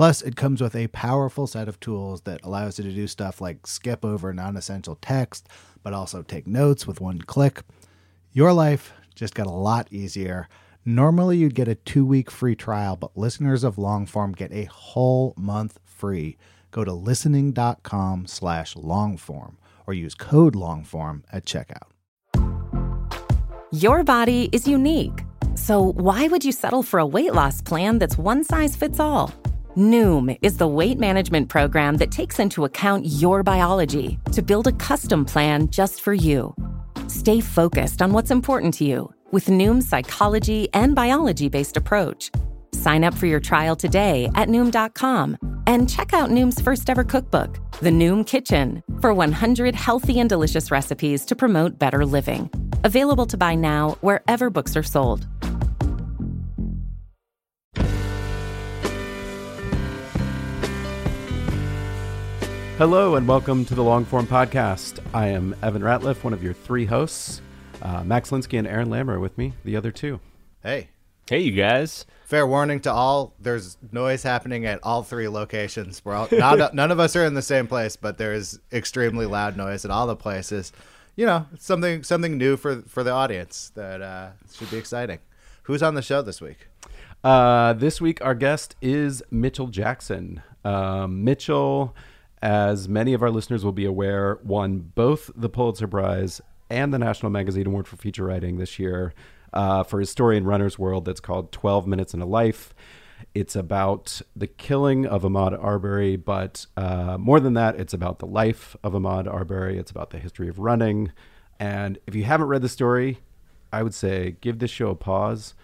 Plus, it comes with a powerful set of tools that allows you to do stuff like skip over non essential text, but also take notes with one click. Your life just got a lot easier. Normally, you'd get a two week free trial, but listeners of Longform get a whole month free. Go to listening.com slash longform or use code longform at checkout. Your body is unique. So, why would you settle for a weight loss plan that's one size fits all? Noom is the weight management program that takes into account your biology to build a custom plan just for you. Stay focused on what's important to you with Noom's psychology and biology based approach. Sign up for your trial today at Noom.com and check out Noom's first ever cookbook, The Noom Kitchen, for 100 healthy and delicious recipes to promote better living. Available to buy now wherever books are sold. Hello and welcome to the Longform Podcast. I am Evan Ratliff, one of your three hosts. Uh, Max Linsky and Aaron Lammer are with me, the other two. Hey, Hey, you guys. fair warning to all there's noise happening at all three locations. We're all, not, none of us are in the same place, but there is extremely loud noise at all the places. You know, something something new for for the audience that uh, should be exciting. Who's on the show this week? Uh, this week, our guest is Mitchell Jackson. Um, Mitchell, as many of our listeners will be aware, won both the Pulitzer Prize and the National Magazine Award for Feature Writing this year uh, for his story in Runner's World that's called 12 Minutes in a Life. It's about the killing of Ahmaud Arbery, but uh, more than that, it's about the life of Ahmaud Arbery. It's about the history of running. And if you haven't read the story, I would say give this show a pause,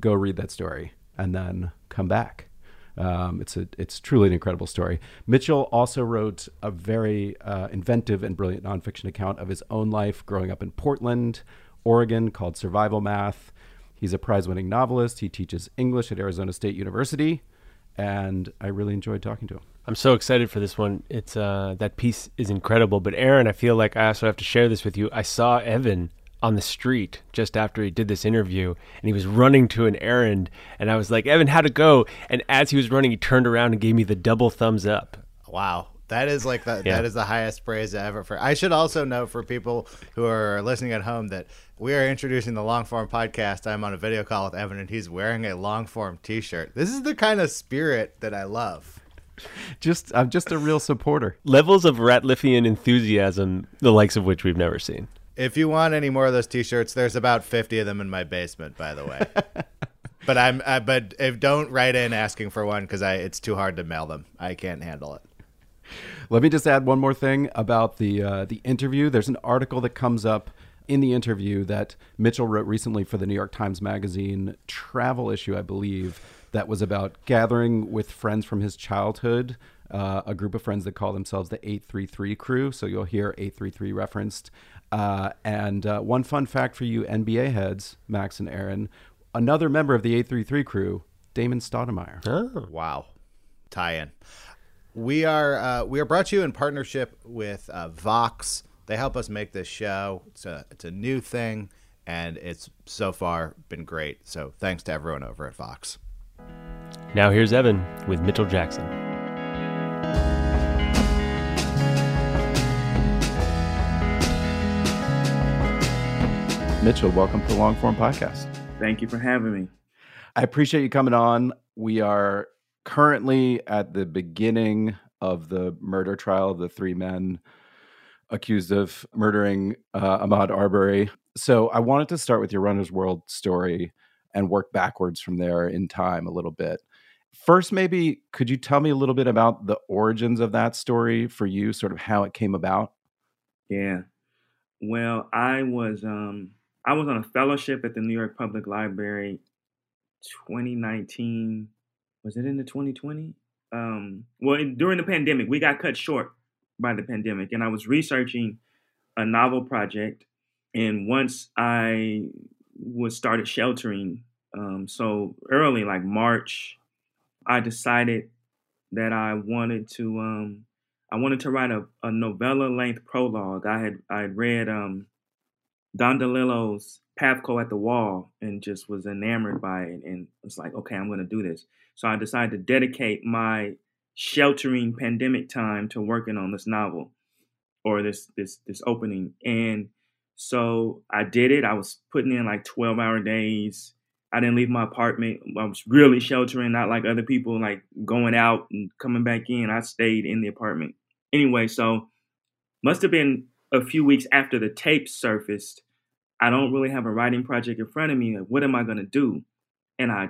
go read that story, and then come back. Um, it's a it's truly an incredible story. Mitchell also wrote a very uh, inventive and brilliant nonfiction account of his own life growing up in Portland, Oregon, called Survival Math. He's a prize-winning novelist. He teaches English at Arizona State University, and I really enjoyed talking to him. I'm so excited for this one. It's uh, that piece is incredible. But Aaron, I feel like I also have to share this with you. I saw Evan on the street just after he did this interview, and he was running to an errand, and I was like, "Evan, how'd it go?" And as he was running, he turned around and gave me the double thumbs up. Wow. That is like the, Yeah. that is the highest praise I ever for. I should also note for people who are listening at home that we are introducing the long form podcast. I'm on a video call with Evan and he's wearing a long form t-shirt. This is the kind of spirit that I love. Just I'm just a real supporter. Levels of Ratliffian enthusiasm, the likes of which we've never seen. If you want any more of those t-shirts, there's about 50 of them in my basement, by the way. but I'm uh, but if don't write in asking for one cuz I it's too hard to mail them. I can't handle it. Let me just add one more thing about the uh, the interview. There's an article that comes up in the interview that Mitchell wrote recently for the New York Times Magazine travel issue, I believe, that was about gathering with friends from his childhood, uh, a group of friends that call themselves the 833 crew. So you'll hear 833 referenced. Uh, and uh, one fun fact for you NBA heads, Max and Aaron, another member of the 833 crew, Damon Stoudemire. Oh. Wow. Tie-in. We are uh, we are brought to you in partnership with uh, Vox. They help us make this show. It's a it's a new thing, and it's so far been great. So thanks to everyone over at Vox. Now here's Evan with Mitchell Jackson. Mitchell, welcome to the Long Form Podcast. Thank you for having me. I appreciate you coming on. We are currently at the beginning of the murder trial of the three men accused of murdering uh, Ahmaud Arbery. So I wanted to start with your Runner's World story and work backwards from there in time a little bit. First, maybe could you tell me a little bit about the origins of that story for you, sort of how it came about? Yeah. Well, I was um I was on a fellowship at the New York Public Library 2019. Was it in the 2020? Um well, in, during the pandemic, we got cut short by the pandemic and I was researching a novel project, and once I was started sheltering, um, so early like March, I decided that I wanted to um, I wanted to write a, a novella length prologue. I had I had read um, Don DeLillo's Pafko at the Wall and just was enamored by it and it's like, okay, I'm going to do this. So I decided to dedicate my sheltering pandemic time to working on this novel or this this this opening. And so I did it. I was putting in like 12 hour days. I didn't leave my apartment. I was really sheltering, not like other people like going out and coming back in. I stayed in the apartment. Anyway, so must have been a few weeks after the tape surfaced I don't really have a writing project in front of me. Like, what am I going to do? And I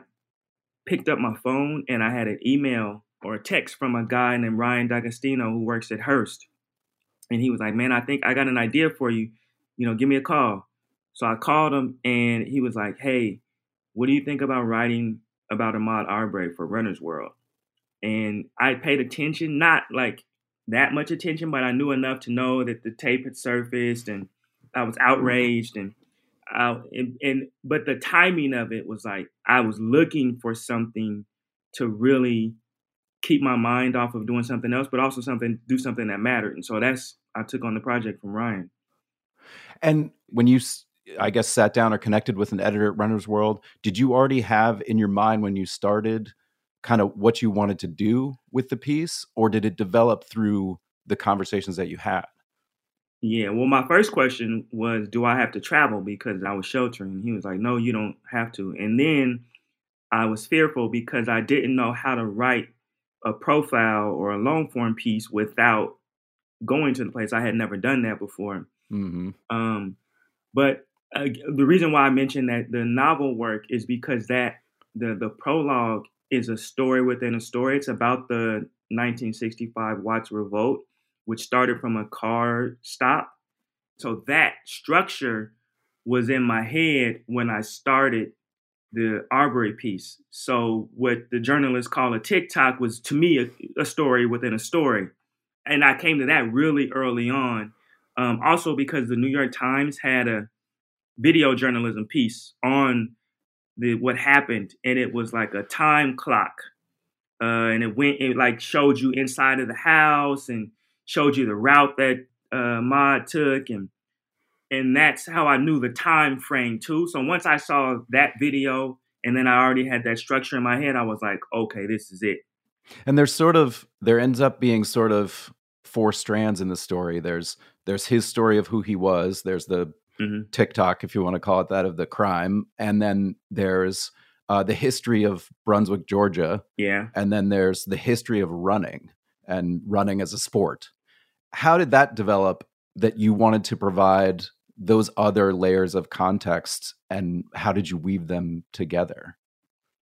picked up my phone and I had an email or a text from a guy named Ryan D'Agostino who works at Hearst. And he was like, Man, I think I got an idea for you. You know, give me a call. So I called him and he was like, Hey, what do you think about writing about Ahmaud Arbery for Runner's World? And I paid attention, not like that much attention, but I knew enough to know that the tape had surfaced and I was mm-hmm. outraged and uh, and, and but the timing of it was like I was looking for something to really keep my mind off of doing something else, but also something do something that mattered. And so that's I took on the project from Ryan. And when you, I guess, sat down or connected with an editor at Runner's World, did you already have in your mind when you started kind of what you wanted to do with the piece, or did it develop through the conversations that you had? Yeah, well, my first question was, do I have to travel because I was sheltering? He was like, no, you don't have to. And then I was fearful because I didn't know how to write a profile or a long form piece without going to the place. I had never done that before. Mm-hmm. Um, but uh, the reason why I mentioned that the novel work is because that the the prologue is a story within a story. It's about the 1965 Watts Revolt which started from a car stop. So that structure was in my head when I started the Arbery piece. So what the journalists call a tick-tock was to me a, a story within a story. And I came to that really early on. Um, also because the New York Times had a video journalism piece on the what happened, and it was like a time clock, uh, and it went it like showed you inside of the house and showed you the route that uh, Mod took, and and that's how I knew the time frame too. So once I saw that video, and then I already had that structure in my head, I was like, okay, this is it. And there's sort of there ends up being sort of four strands in the story. There's there's his story of who he was. There's the mm-hmm. tick-tock, if you want to call it that, of the crime, and then there's uh, the history of Brunswick, Georgia. Yeah. And then there's the history of running and running as a sport. How did that develop that you wanted to provide those other layers of context and how did you weave them together?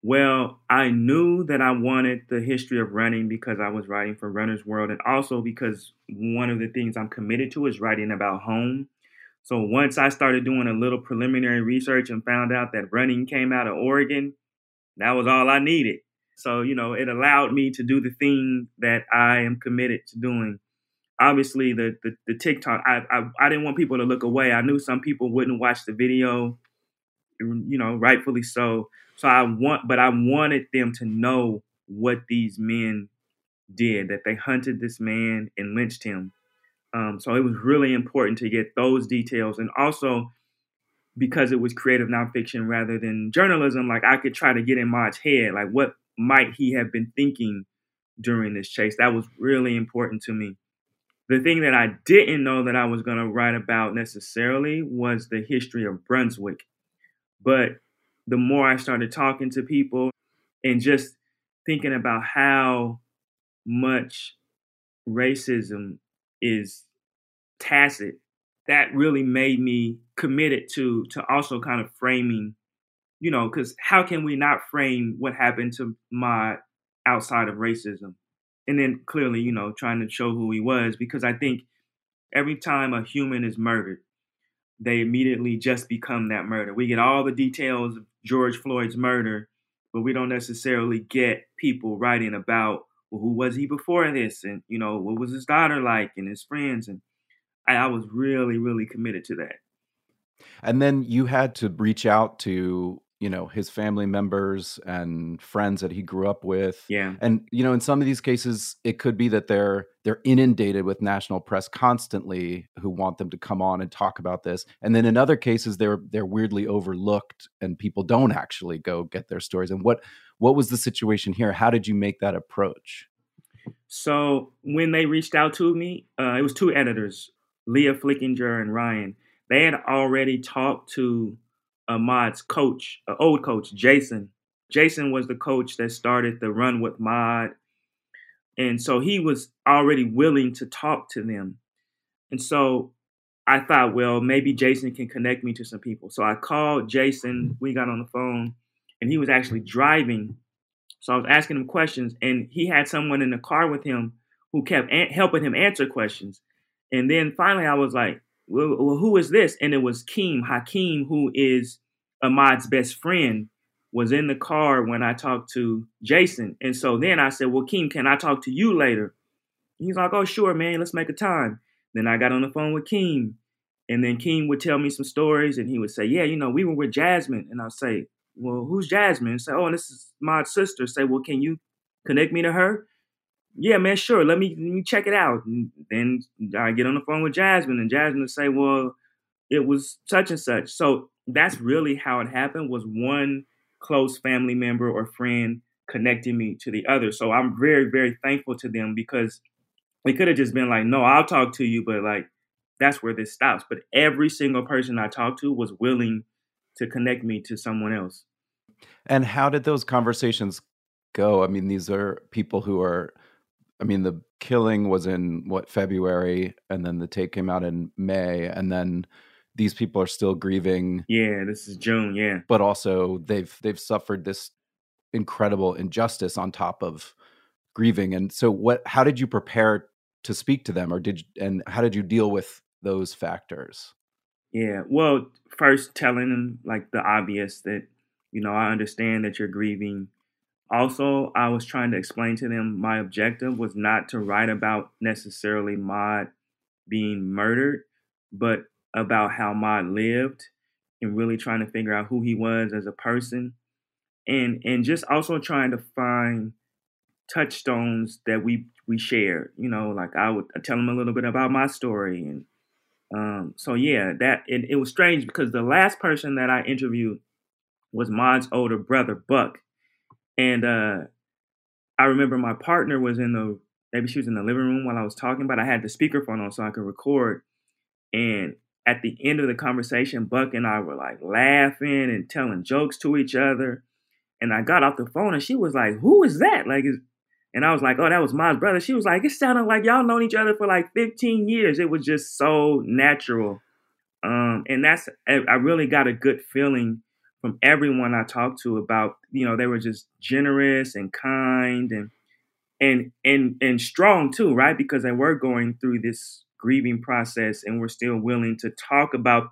Well, I knew that I wanted the history of running because I was writing for Runner's World and also because one of the things I'm committed to is writing about home. So once I started doing a little preliminary research and found out that running came out of Oregon, that was all I needed. So, you know, it allowed me to do the thing that I am committed to doing. Obviously, the the, the tick-tock, I, I I didn't want people to look away. I knew some people wouldn't watch the video, you know, rightfully so. So I want, but I wanted them to know what these men did, that they hunted this man and lynched him. Um, so it was really important to get those details, and also because it was creative nonfiction rather than journalism, like I could try to get in Mod's head, like what might he have been thinking during this chase? That was really important to me. The thing that I didn't know that I was going to write about necessarily was the history of Brunswick. But the more I started talking to people and just thinking about how much racism is tacit, that really made me committed to to also kind of framing you know, because how can we not frame what happened to my outside of racism? And then clearly, you know, trying to show who he was, because I think every time a human is murdered, they immediately just become that murder. We get all the details of George Floyd's murder, but we don't necessarily get people writing about well, who was he before this, and you know, what was his daughter like, and his friends, and I, I was really, really committed to that. And then you had to reach out to you know his family members and friends that he grew up with. Yeah. And you know in some of these cases it could be that they're they're inundated with national press constantly who want them to come on and talk about this. And then in other cases they're they're weirdly overlooked and people don't actually go get their stories. And what what was the situation here? How did you make that approach? So when they reached out to me uh, it was two editors leah flickinger and ryan. They had already talked to Ahmaud's coach, an old coach, Jason. Jason was the coach that started the run with Mod. And so he was already willing to talk to them. And so I thought, well, maybe Jason can connect me to some people. So I called Jason. We got on the phone and he was actually driving. So I was asking him questions and he had someone in the car with him who kept an- helping him answer questions. And then finally I was like, well, who is this? And it was Keem, Hakeem, who is Ahmaud's best friend, was in the car when I talked to Jason. And so then I said, Well, Keem, can I talk to you later? he's like, Oh, sure, man, let's make a time. Then I got on the phone with Keem. And then Keem would tell me some stories and he would say, Yeah, you know, we were with Jasmine. And I'll say, Well, who's Jasmine? And say, Oh, this is my sister. Say, Well, can you connect me to her? Yeah, man, sure. Let me let me check it out. And then I get on the phone with Jasmine, and Jasmine say, well, it was such and such. So that's really how it happened. Was one close family member or friend connecting me to the other. So I'm very very thankful to them because it could have just been like, no, I'll talk to you, but like that's where this stops. But every single person I talked to was willing to connect me to someone else. And how did those conversations go? I mean, these are people who are I mean, the killing was in what February, and then the take came out in May, and then these people are still grieving. Yeah, this is June. Yeah, but also they've they've suffered this incredible injustice on top of grieving. And so, what? How did you prepare to speak to them, or did and how did you deal with those factors? Yeah, well, first telling them like the obvious that you know I understand that you're grieving also, I was trying to explain to them my objective was not to write about necessarily Mod being murdered, but about how Mod lived and really trying to figure out who he was as a person. And and just also trying to find touchstones that we we shared you know like i would tell them a little bit about my story and um so yeah that it, it was strange because the last person that i interviewed was mod's older brother buck and uh, I remember my partner was in the maybe she was in the living room while I was talking, but I had the speakerphone on so I could record. And at the end of the conversation, Buck and I were like laughing and telling jokes to each other. And I got off the phone and she was like, Who is that? Like, and I was like, Oh, that was my brother. She was like, It sounded like y'all known each other for like 15 years. It was just so natural. Um, and that's, I really got a good feeling from everyone I talked to about, you know, they were just generous and kind and and and and strong too, right? Because they were going through this grieving process and were still willing to talk about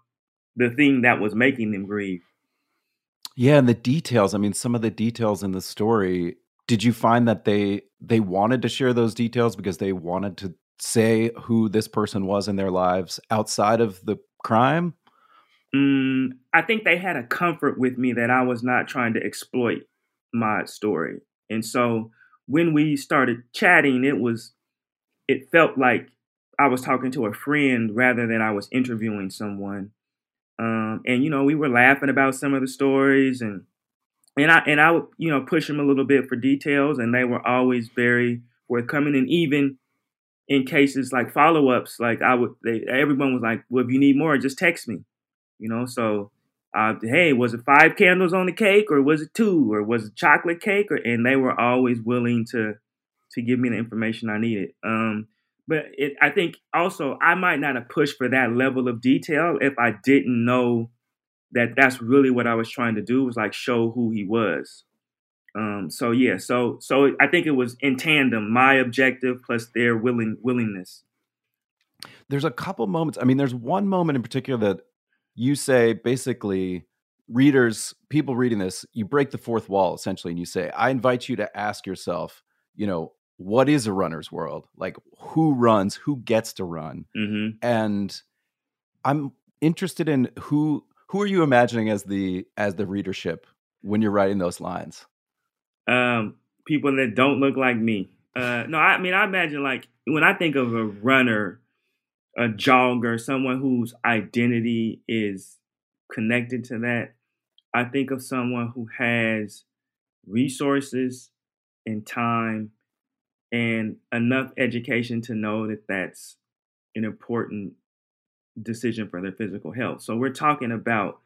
the thing that was making them grieve. Yeah, and the details, I mean, some of the details in the story, did you find that they they wanted to share those details because they wanted to say who this person was in their lives outside of the crime? Mm, I think they had a comfort with me that I was not trying to exploit my story. And so when we started chatting, it was, it felt like I was talking to a friend rather than I was interviewing someone. Um, and you know, we were laughing about some of the stories, and and I and I would you know push them a little bit for details, and they were always very forthcoming. And even in cases like follow ups, like I would, they everyone was like, "Well, if you need more, just text me." You know. So, uh, hey, was it five candles on the cake, or was it two, or was it chocolate cake? Or and they were always willing to to give me the information I needed. Um, but it, I think also I might not have pushed for that level of detail if I didn't know that that's really what I was trying to do was like show who he was. Um, so yeah, so so I think it was in tandem my objective plus their willing willingness. There's a couple moments. I mean, there's one moment in particular that you say basically readers people reading this you break the fourth wall essentially and you say i invite you to ask yourself you know what is a runner's world? Like who runs, who gets to run? Mm-hmm. And I'm interested in who who are you imagining as the as the readership when you're writing those lines? Um, people that don't look like me. Uh, no, I mean I imagine like when I think of a runner, a jogger, someone whose identity is connected to that. I think of someone who has resources and time and enough education to know that that's an important decision for their physical health. So we're talking about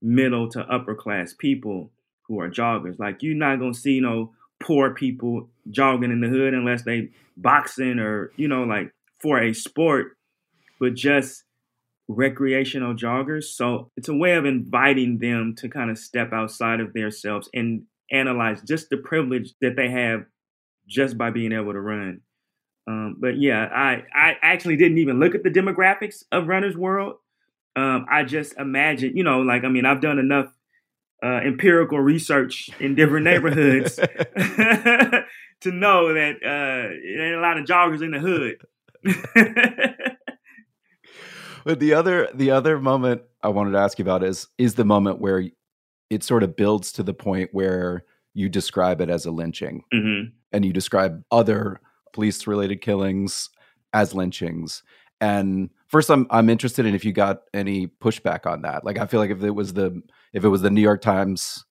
middle to upper class people who are joggers. Like you're not gonna see no poor people jogging in the hood unless they boxing or you know like for a sport, but just recreational joggers. So it's a way of inviting them to kind of step outside of themselves and analyze just the privilege that they have just by being able to run. Um, but yeah, I, I actually didn't even look at the demographics of Runner's World. Um, I just imagine, you know, like, I mean, I've done enough uh, empirical research in different neighborhoods to know that uh, there ain't a lot of joggers in the hood. but the other the other moment I wanted to ask you about is is the moment where it sort of builds to the point where you describe it as a lynching. Mm-hmm. and you describe other police related killings as lynchings. And first I'm I'm interested in if you got any pushback on that. Like I feel like if it was the if it was the New York Times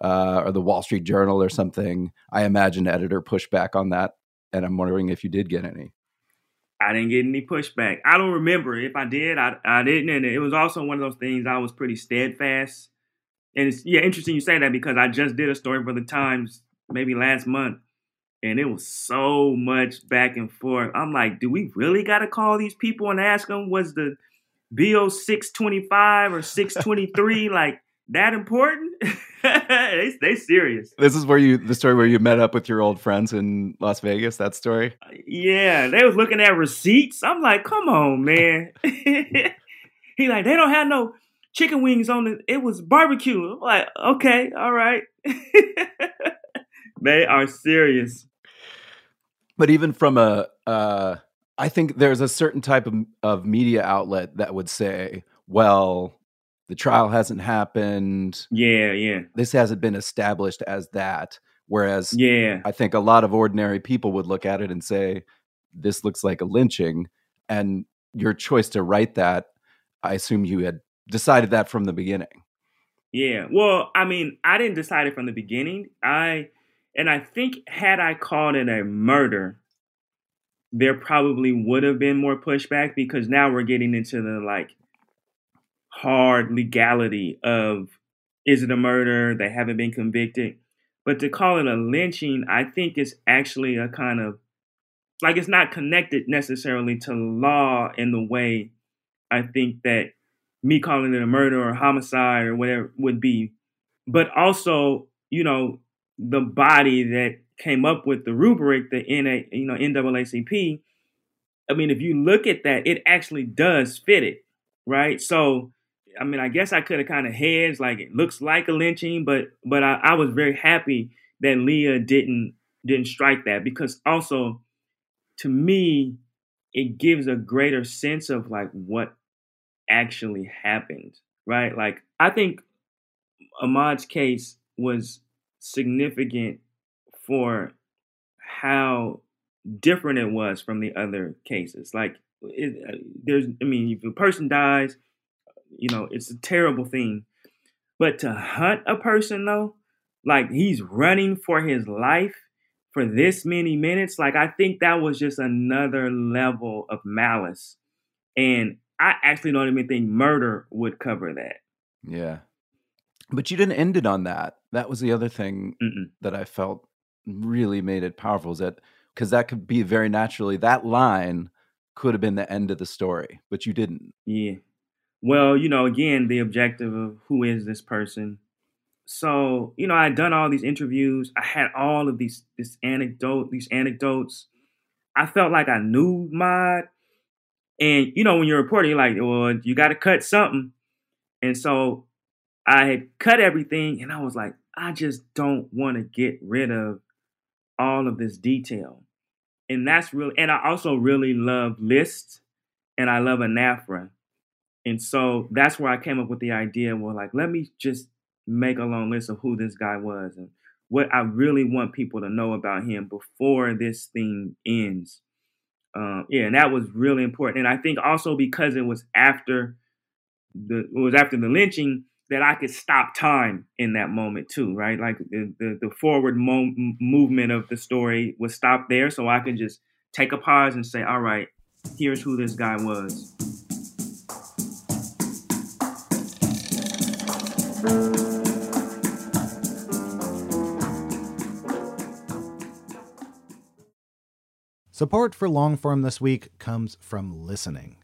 uh, or the Wall Street Journal or something I imagine editor pushback on that. And I'm wondering if you did get any I didn't get any pushback. I don't remember if I did. I I didn't, and it was also one of those things. I was pretty steadfast, and it's yeah interesting you say that because I just did a story for the Times maybe last month, and it was so much back and forth. I'm like, do we really got to call these people and ask them was the BO six twenty five or six twenty three like that important? they they serious. This is where you the story where you met up with your old friends in Las Vegas. That story. Yeah, they was looking at receipts. I'm like, come on, man. he like, they don't have no chicken wings on it. It was barbecue. I'm like, okay, all right. they are serious. But even from a, uh, I think there's a certain type of, of media outlet that would say, well, the trial hasn't happened. Yeah, yeah. This hasn't been established as that. Whereas, yeah, I think a lot of ordinary people would look at it and say, this looks like a lynching. And your choice to write that, I assume you had decided that from the beginning. Yeah. Well, I mean, I didn't decide it from the beginning. I, and I think had I called it a murder, there probably would have been more pushback because now we're getting into the like hard legality of is it a murder? They haven't been convicted. But to call it a lynching, I think it's actually a kind of like it's not connected necessarily to law in the way I think that me calling it a murder or homicide or whatever would be. But also, you know, the body that came up with the rubric, the NA, you know, NAACP. I mean, if you look at that, it actually does fit it, right? So I mean, I guess I could have kind of hedged, like it looks like a lynching, but but I, I was very happy that Leah didn't didn't strike that because also to me it gives a greater sense of like what actually happened, right? Like I think Ahmaud's case was significant for how different it was from the other cases. Like it, uh, there's, I mean, if a person dies you know, it's a terrible thing. But to hunt a person though, like he's running for his life for this many minutes, like I think that was just another level of malice. And I actually don't even think murder would cover that. Yeah. But you didn't end it on that. That was the other thing Mm-mm. that I felt really made it powerful is that because that could be very naturally that line could have been the end of the story, but you didn't. Yeah. Well, you know, again, the objective of who is this person. So, you know, I had done all these interviews. I had all of these this anecdote, these anecdotes. I felt like I knew Ahmaud. And you know, when you're reporting, you're like, well, you gotta cut something. And so I had cut everything and I was like, I just don't want to get rid of all of this detail. and that's really and I also really love lists and I love anaphora. And so that's where I came up with the idea well like let me just make a long list of who this guy was and what I really want people to know about him before this thing ends. Um, yeah, and that was really important. And I think also because it was after the it was after the lynching that I could stop time in that moment too, right? Like the the, the forward mo- movement of the story was stopped there, so I could just take a pause and say, "All right, here's who this guy was." Support for Longform this week comes from listening.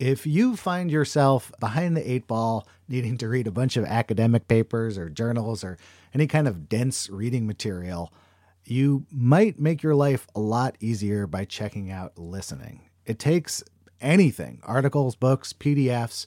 If you find yourself behind the eight ball, needing to read a bunch of academic papers or journals or any kind of dense reading material, you might make your life a lot easier by checking out listening. It takes anything articles, books, PDFs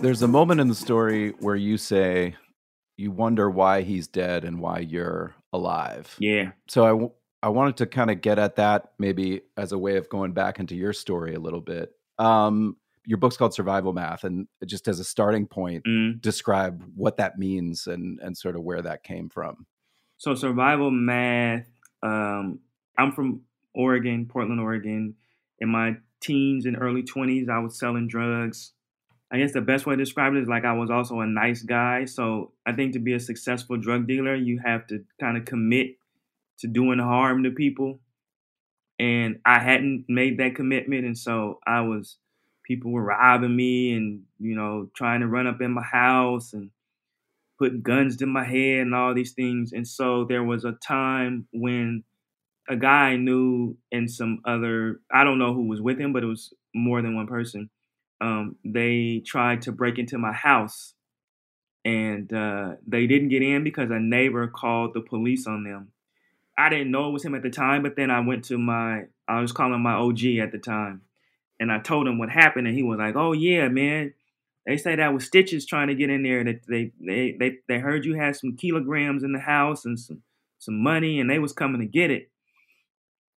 There's a moment in the story where you say you wonder why he's dead and why you're alive. Yeah. So I, w- I wanted to kind of get at that maybe as a way of going back into your story a little bit. Um, your book's called Survival Math, and just as a starting point, Mm. describe what that means and and sort of where that came from. So survival math. Um, I'm from Oregon, Portland, Oregon. In my teens and early 20s, I was selling drugs. I guess the best way to describe it is like I was also a nice guy. So I think to be a successful drug dealer, you have to kind of commit to doing harm to people. And I hadn't made that commitment. And so I was, people were robbing me and, you know, trying to run up in my house and putting guns to my head and all these things. And so there was a time when a guy I knew and some other, I don't know who was with him, but it was more than one person. Um, they tried to break into my house and uh, they didn't get in because a neighbor called the police on them. I didn't know it was him at the time, but then I went to my, I was calling my OG at the time, and I told him what happened, and he was like, "Oh yeah, man, they say that was Stitches trying to get in there. That they they they they heard you had some kilograms in the house and some some money, and they was coming to get it."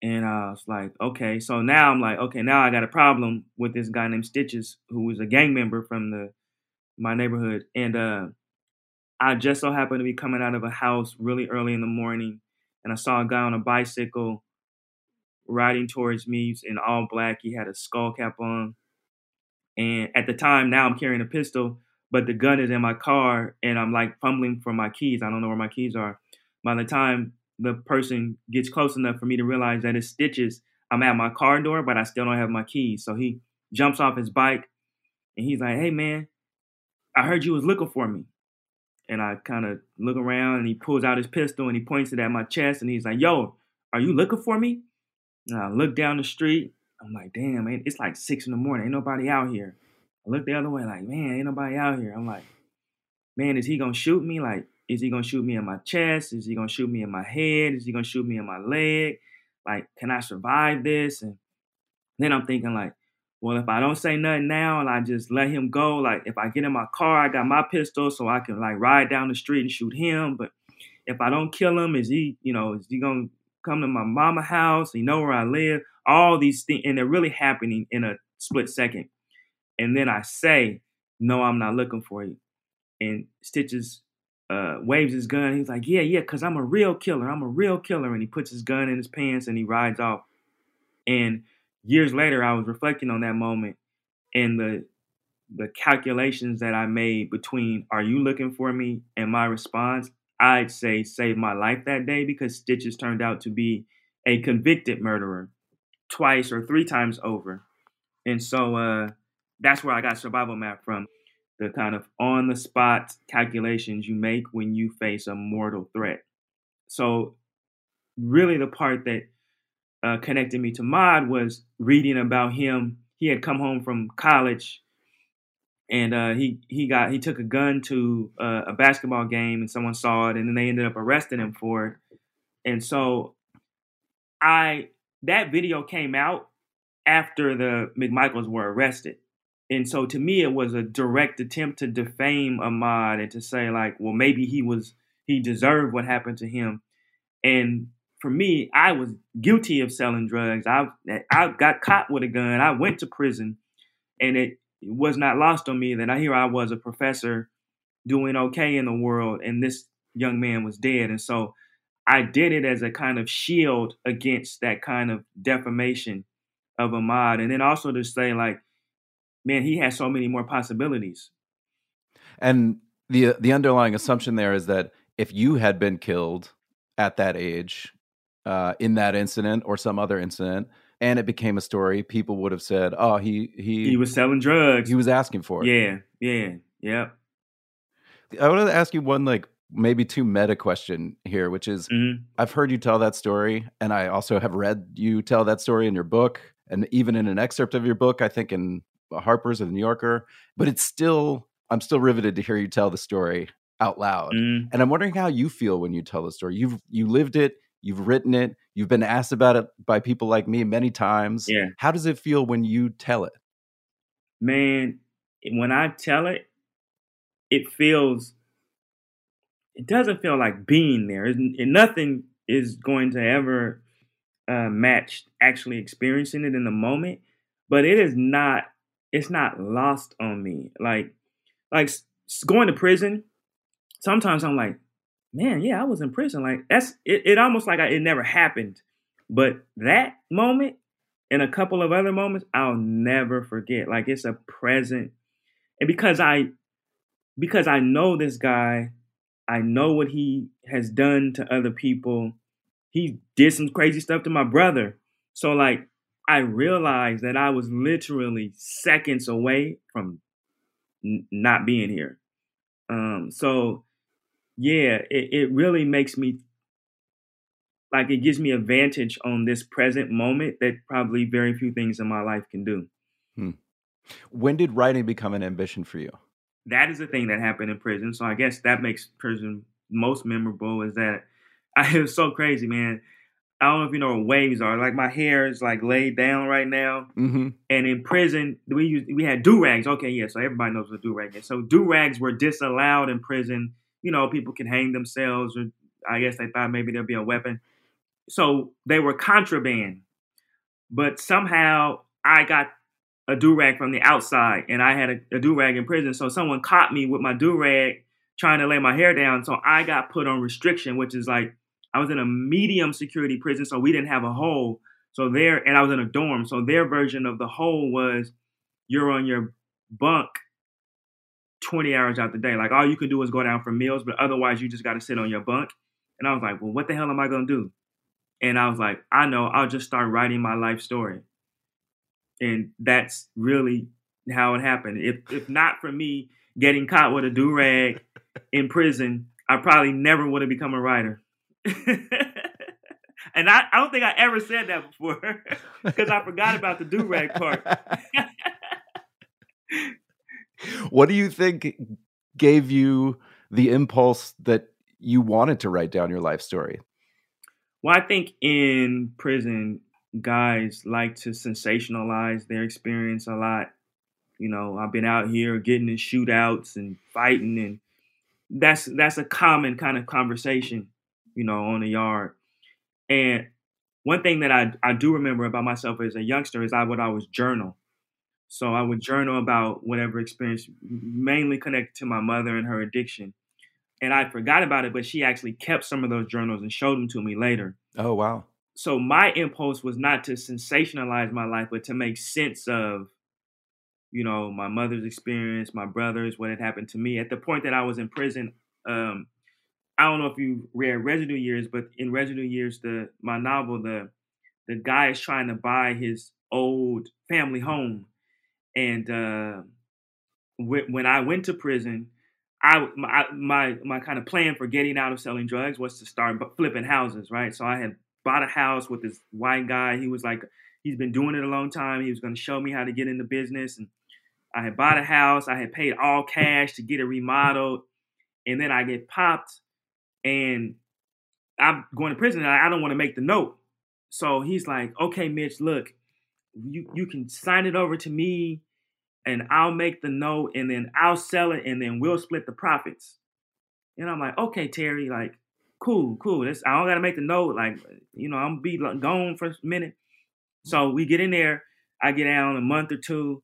And I was like, "Okay." So now I'm like, "Okay, now I got a problem with this guy named Stitches, who was a gang member from the my neighborhood, and uh, I just so happened to be coming out of a house really early in the morning, and I saw a guy on a bicycle riding towards me in all black. He had a skull cap on. And at the time, now I'm carrying a pistol, but the gun is in my car and I'm like fumbling for my keys. I don't know where my keys are. By the time the person gets close enough for me to realize that it's stitches, I'm at my car door, but I still don't have my keys. So he jumps off his bike and he's like, Hey man, I heard you was looking for me. And I kind of look around and he pulls out his pistol and he points it at my chest and he's like, Yo, are you looking for me? And I look down the street. I'm like, damn, man, it's like six in the morning. Ain't nobody out here. I look the other way, like, man, ain't nobody out here. I'm like, man, is he gonna shoot me? Like, is he gonna shoot me in my chest? Is he gonna shoot me in my head? Is he gonna shoot me in my leg? Like, can I survive this? And then I'm thinking, like, well, if I don't say nothing now and I just let him go, like if I get in my car, I got my pistol so I can like ride down the street and shoot him. But if I don't kill him, is he, you know, is he gonna come to my mama house? He know where I live. All these things, and they're really happening in a split second. And then I say, no, I'm not looking for you. And Stitches uh, waves his gun. He's like, yeah, yeah, because I'm a real killer. I'm a real killer. And he puts his gun in his pants and he rides off. And years later, I was reflecting on that moment and the the calculations that I made between "Are you looking for me?" and my response. I'd say saved my life that day because Stitches turned out to be a convicted murderer twice or three times over, and so uh, that's where I got survival math from. The kind of on the spot calculations you make when you face a mortal threat. So, really, the part that uh, connected me to Mod was reading about him. He had come home from college, and uh, he he got he took a gun to uh, a basketball game, and someone saw it, and then they ended up arresting him for it. And so, I that video came out after the McMichaels were arrested. And so to me, it was a direct attempt to defame Ahmaud and to say like, well, maybe he was he deserved what happened to him. And for me, I was guilty of selling drugs. I I got caught with a gun. I went to prison, and it was not lost on me that I here I was a professor doing okay in the world, and this young man was dead. And so I did it as a kind of shield against that kind of defamation of Ahmaud, and then also to say like, man, he has so many more possibilities. And the the underlying assumption there is that if you had been killed at that age uh, in that incident or some other incident, and it became a story, people would have said, "Oh, he he he was selling drugs. He was asking for it." Yeah, yeah, yeah. I want to ask you one like maybe too meta question here, which is mm-hmm. I've heard you tell that story, and I also have read you tell that story in your book, and even in an excerpt of your book, I think in Harper's or the New Yorker. But it's still I'm still riveted to hear you tell the story out loud, mm-hmm. and I'm wondering how you feel when you tell the story. You've you lived it, You've written it. You've been asked about it by people like me many times. Yeah. How does it feel when you tell it? Man, when I tell it, it feels. It doesn't feel like being there. and nothing is going to ever uh, match actually experiencing it in the moment. But it is not. It's not lost on me. Like, like going to prison. Sometimes I'm like, man, yeah, I was in prison. Like that's it. It almost like I, it never happened. But that moment and a couple of other moments, I'll never forget. Like it's a present, and because I, because I know this guy, I know what he has done to other people. He did some crazy stuff to my brother. So like I realized that I was literally seconds away from n- not being here. Um, so yeah, it, it really makes me like it gives me a vantage on this present moment that probably very few things in my life can do. Hmm. When did writing become an ambition for you? That is the thing that happened in prison. So I guess that makes prison most memorable is that I it was so crazy, man. I don't know if you know what waves are. Like my hair is like laid down right now, mm-hmm. and in prison we used we had do rags. Okay, yeah, so everybody knows what do rag is. So do rags were disallowed in prison you know, people can hang themselves, or I guess they thought maybe there'd be a weapon. So they were contraband. But somehow I got a do rag from the outside, and I had a, a do rag in prison. So someone caught me with my do rag trying to lay my hair down. So I got put on restriction, which is like I was in a medium security prison, so we didn't have a hole. So there, and I was in a dorm. So their version of the hole was you're on your bunk 20 hours out the day. Like all you can do is go down for meals, but otherwise you just got to sit on your bunk. And I was like, well, what the hell am I going to do? And I was like, I know, I'll just start writing my life story. And that's really how it happened. If if not for me getting caught with a do rag in prison, I probably never would have become a writer. and I, I don't think I ever said that before because I forgot about the do rag part. what do you think gave you the impulse that you wanted to write down your life story? Well, I think in prison, guys like to sensationalize their experience a lot. You know, I've been out here getting in shootouts and fighting, and that's that's a common kind of conversation, you know, on the yard. And one thing that I, I do remember about myself as a youngster is I would always journal. So I would journal about whatever experience, mainly connected to my mother and her addiction. And I forgot about it, but she actually kept some of those journals and showed them to me later. Oh, wow. So my impulse was not to sensationalize my life, but to make sense of, you know, my mother's experience, my brother's, what had happened to me. At the point that I was in prison, um, I don't know if you read Residue Years, but in Residue Years, the my novel, the the guy is trying to buy his old family home and uh, when I went to prison, I my, my my kind of plan for getting out of selling drugs was to start flipping houses, right? So I had bought a house with this white guy. He was like, he's been doing it a long time. He was going to show me how to get into business, and I had bought a house. I had paid all cash to get it remodeled, and then I get popped, and I'm going to prison. I don't want to make the note, so he's like, "Okay, Mitch, look, you you can sign it over to me and I'll make the note and then I'll sell it and then we'll split the profits. And I'm like, okay, Terry, like, cool, cool. This I don't gotta make the note. Like, you know, I'm gonna be gone for a minute. So we get in there. I get down a month or two.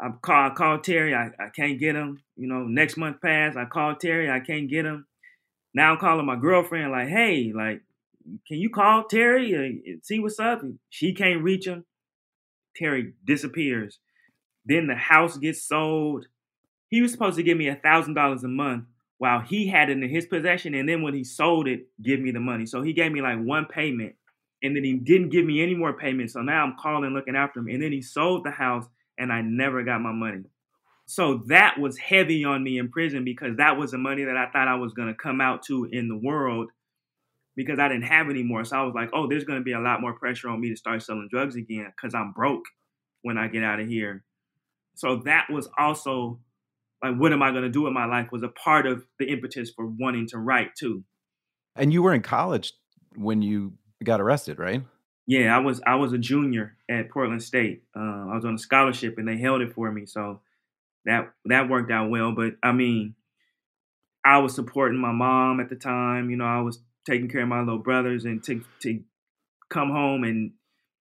I call, I call Terry. I, I can't get him. You know, next month passed. I call Terry. I can't get him. Now I'm calling my girlfriend. Like, hey, like, can you call Terry and see what's up? She can't reach him. Terry disappears. Then the house gets sold. He was supposed to give me a thousand dollars a month while he had it in his possession, and then when he sold it, give me the money. So he gave me like one payment, and then he didn't give me any more payments. So now I'm calling, looking after him, and then he sold the house, and I never got my money. So that was heavy on me in prison because that was the money that I thought I was gonna come out to in the world because I didn't have any more. So I was like, oh, there's gonna be a lot more pressure on me to start selling drugs again because I'm broke when I get out of here. So that was also like, what am I going to do with my life? Was a part of the impetus for wanting to write too. And you were in college when you got arrested, right? Yeah, I was. I was a junior at Portland State. Uh, I was on a scholarship, and they held it for me. So that that worked out well. But I mean, I was supporting my mom at the time. You know, I was taking care of my little brothers, and to to come home and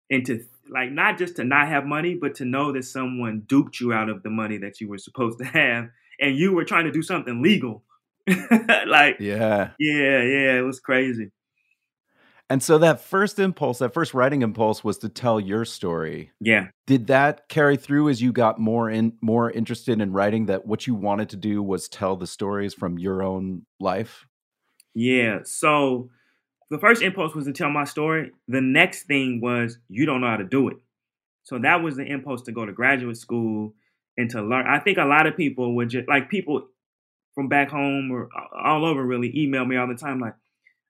and to like not just to not have money, but to know that someone duped you out of the money that you were supposed to have, and you were trying to do something legal. like yeah, yeah, yeah, it was crazy. And so that first impulse, that first writing impulse was to tell your story. Yeah. Did that carry through as you got more in more interested in writing that what you wanted to do was tell the stories from your own life? Yeah. So the first impulse was to tell my story. The next thing was you don't know how to do it. So that was the impulse to go to graduate school and to learn. I think a lot of people would just like people from back home or all over really email me all the time like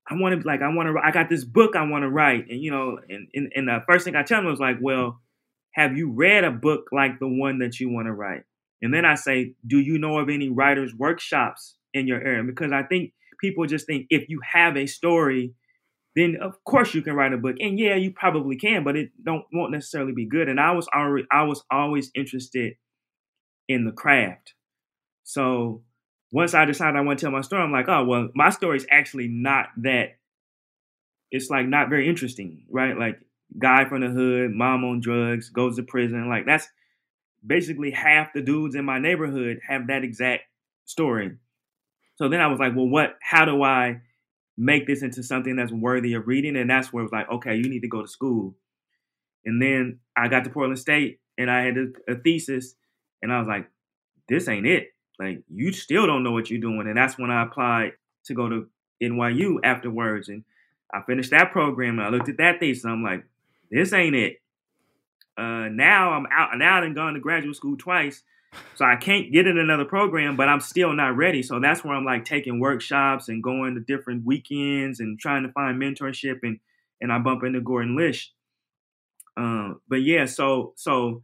I want to like I want to I got this book I want to write and you know and, and and the first thing I tell them was like well have you read a book like the one that you want to write and then I say do you know of any writers workshops in your area because I think people just think if you have a story then of course you can write a book. And yeah, you probably can, but it don't won't necessarily be good. And I was already I was always interested in the craft. So once I decided I want to tell my story, I'm like, oh well, my story is actually not that. It's like not very interesting, right? Like guy from the hood, mom on drugs, goes to prison. Like that's basically half the dudes in my neighborhood have that exact story. So then I was like, well, what? How do I make this into something that's worthy of reading. And that's where it was like, okay, you need to go to school. And then I got to Portland State and I had a, a thesis and I was like, this ain't it. Like you still don't know what you're doing. And that's when I applied to go to NYU afterwards. And I finished that program and I looked at that thesis. I'm like, this ain't it. Uh, now I'm out. And now I've gone to graduate school twice, so I can't get in another program. But I'm still not ready. So that's where I'm like taking workshops and going to different weekends and trying to find mentorship. And and I bump into Gordon Lish. Uh, but yeah, so so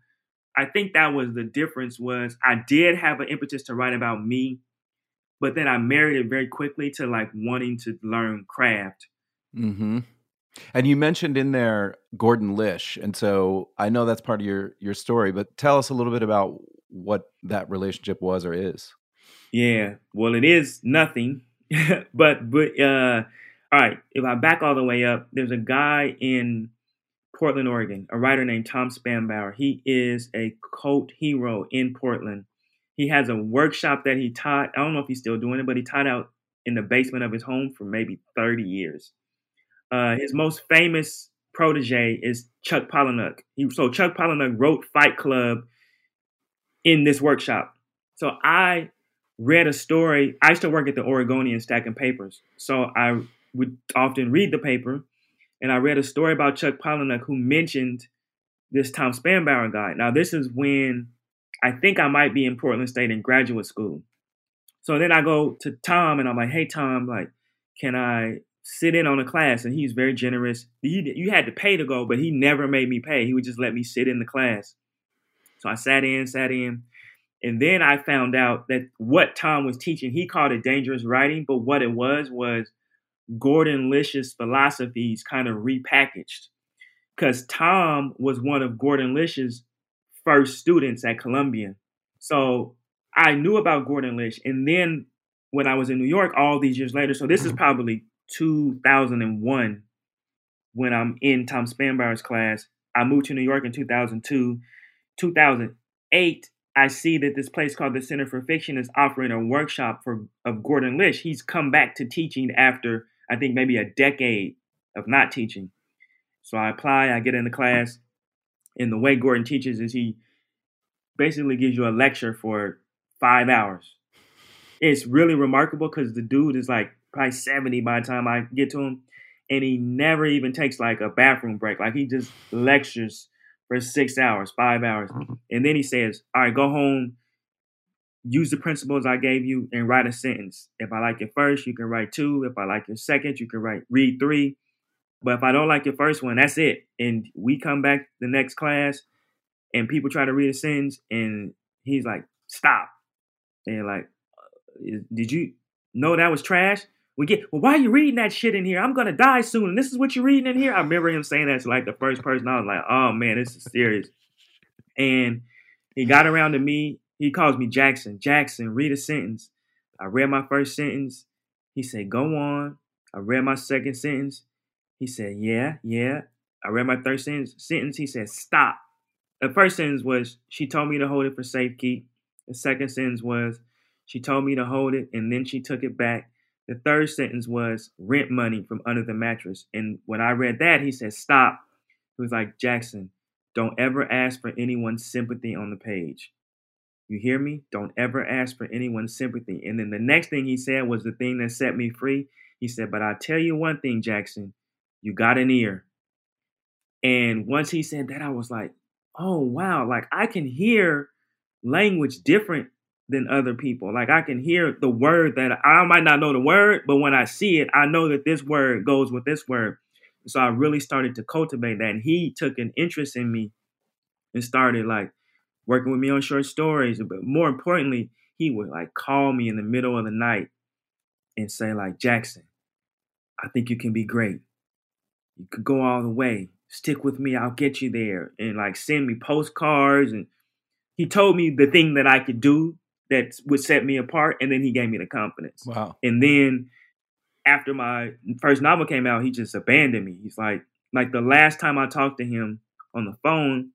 I think that was the difference. Was I did have an impetus to write about me, but then I married it very quickly to like wanting to learn craft. Mm-hmm. And you mentioned in there Gordon Lish, and so I know that's part of your your story. But tell us a little bit about what that relationship was or is. Yeah, well, it is nothing, but but uh, all right. If I back all the way up, there's a guy in Portland, Oregon, a writer named Tom Spanbauer. He is a cult hero in Portland. He has a workshop that he taught. I don't know if he's still doing it, but he taught out in the basement of his home for maybe 30 years. Uh, his most famous protege is Chuck Palahniuk. He, so Chuck Palahniuk wrote Fight Club in this workshop. So I read a story. I used to work at the Oregonian stacking papers. So I would often read the paper. And I read a story about Chuck Palahniuk who mentioned this Tom Spanbauer guy. Now, this is when I think I might be in Portland State in graduate school. So then I go to Tom and I'm like, hey, Tom, like, can I sit in on a class, and he's very generous. He, you had to pay to go, but he never made me pay. He would just let me sit in the class. So I sat in, sat in, and then I found out that what Tom was teaching, he called it dangerous writing, but what it was was Gordon Lish's philosophies kind of repackaged. Because Tom was one of Gordon Lish's first students at Columbia. So I knew about Gordon Lish. And then when I was in New York all these years later, so this is probably 2001 when I'm in Tom Spanbauer's class. I moved to New York in 2002. 2008, I see that this place called the Center for Fiction is offering a workshop for of Gordon Lish. He's come back to teaching after I think maybe a decade of not teaching. So I apply, I get in the class, and the way Gordon teaches is he basically gives you a lecture for five hours. It's really remarkable because the dude is like probably 70 by the time I get to him. And he never even takes like a bathroom break. Like he just lectures for six hours, five hours. Mm-hmm. And then he says, All right, go home, use the principles I gave you, and write a sentence. If I like your first, you can write two. If I like your second, you can write read three. But if I don't like your first one, that's it. And we come back the next class and people try to read a sentence and he's like, stop. And like, uh, did you know that was trash? we get, well, why are you reading that shit in here? I'm gonna die soon, and this is what you're reading in here. I remember him saying that to like the first person. I was like, oh man, this is serious. And he got around to me. He calls me Jackson. Jackson, read a sentence. I read my first sentence. He said, go on. I read my second sentence. He said, yeah, yeah. I read my third sentence. Sentence. He said, stop. The first sentence was, she told me to hold it for safekeep. The second sentence was, she told me to hold it, and then she took it back the third sentence was rent money from under the mattress. And when I read that, he said, Stop. He was like, Jackson, don't ever ask for anyone's sympathy on the page. You hear me? Don't ever ask for anyone's sympathy. And then the next thing he said was the thing that set me free. He said, But I'll tell you one thing, Jackson, you got an ear. And once he said that, I was like, Oh, wow. Like I can hear language different than other people. Like I can hear the word that I might not know the word, but when I see it, I know that this word goes with this word. So I really started to cultivate that. And he took an interest in me and started like working with me on short stories. But more importantly, he would like call me in the middle of the night and say, like, Jackson, I think you can be great. You could go all the way. Stick with me, I'll get you there. And like send me postcards and he told me the thing that I could do that would set me apart. And then he gave me the confidence. Wow. And then after my first novel came out, he just abandoned me. He's like, like the last time I talked to him on the phone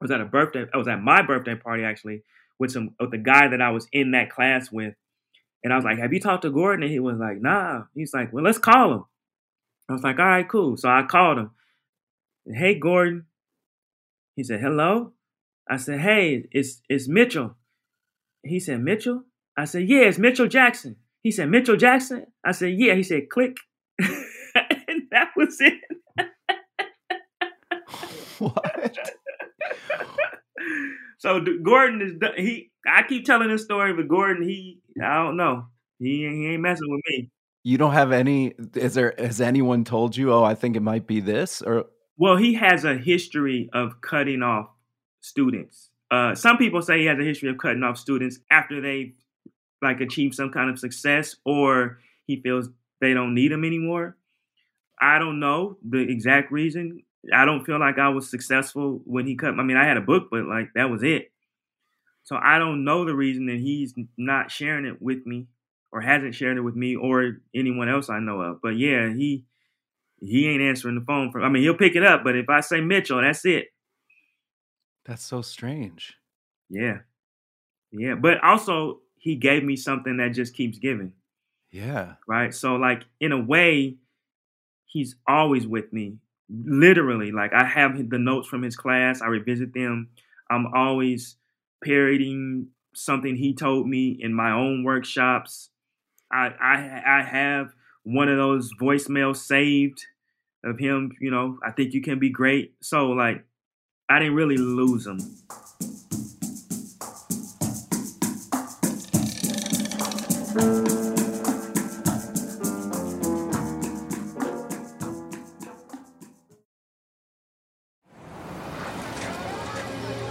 I was at a birthday. I was at my birthday party actually with some with the guy that I was in that class with. And I was like, "Have you talked to Gordon?" And he was like, "Nah." He's like, "Well, let's call him." I was like, "All right, cool." So I called him. Hey, Gordon. He said, "Hello." I said, "Hey, it's it's Mitchell." He said, Mitchell? I said, yeah, it's Mitchell Jackson. He said, Mitchell Jackson? I said, yeah. He said, click. and that was it. what? So Gordon is he. I keep telling this story, but Gordon, he, I don't know. He, he ain't messing with me. You don't have any. Is there? Has anyone told you? Oh, I think it might be this, or well, he has a history of cutting off students. Uh, some people say he has a history of cutting off students after they've like achieved some kind of success, or he feels they don't need him anymore. I don't know the exact reason. I don't feel like I was successful when he cut. I mean, I had a book, but like that was it. So I don't know the reason that he's not sharing it with me or hasn't shared it with me or anyone else I know of. But yeah, he he ain't answering the phone for I mean, he'll pick it up, but if I say Mitchell, that's it. That's so strange. Yeah. Yeah, but also he gave me something that just keeps giving. Yeah. Right? So like in a way he's always with me. Literally, like I have the notes from his class, I revisit them. I'm always parroting something he told me in my own workshops. I I I have one of those voicemails saved of him, you know, I think you can be great. So like I didn't really lose him.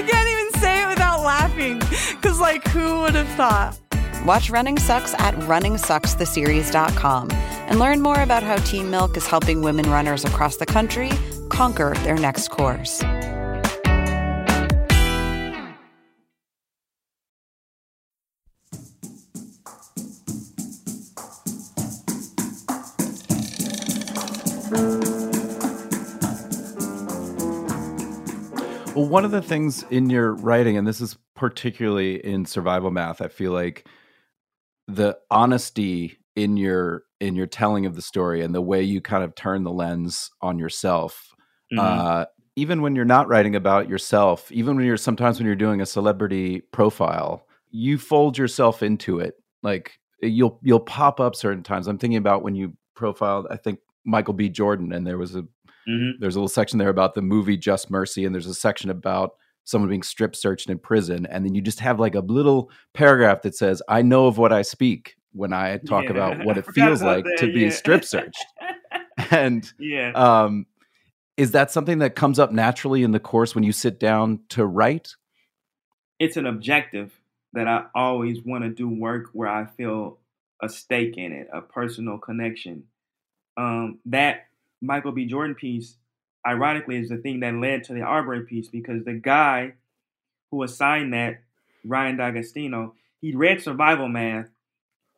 I can't even say it without laughing, because, like, who would have thought? Watch Running Sucks at runningsuckstheseries.com and learn more about how Team Milk is helping women runners across the country conquer their next course. One of the things in your writing, and this is particularly in survival math, I feel like the honesty in your in your telling of the story and the way you kind of turn the lens on yourself mm-hmm. uh, even when you're not writing about yourself even when you're sometimes when you're doing a celebrity profile you fold yourself into it. Like you'll you'll pop up certain times. I'm thinking about when you profiled i think michael b. Jordan and there was a mm-hmm. there's a little section there about the movie just mercy and there's a section about someone being strip searched in prison and then you just have like a little paragraph that says i know of what i speak when i talk yeah, about what it feels like that, to yeah. be strip searched. And yeah. um is that something that comes up naturally in the course when you sit down to write? It's an objective that i always want to do work where i feel a stake in it a personal connection. Um that michael b jordan piece ironically, is the thing that led to the Arbery piece because the guy who assigned that, Ryan D'Agostino, he read Survival Math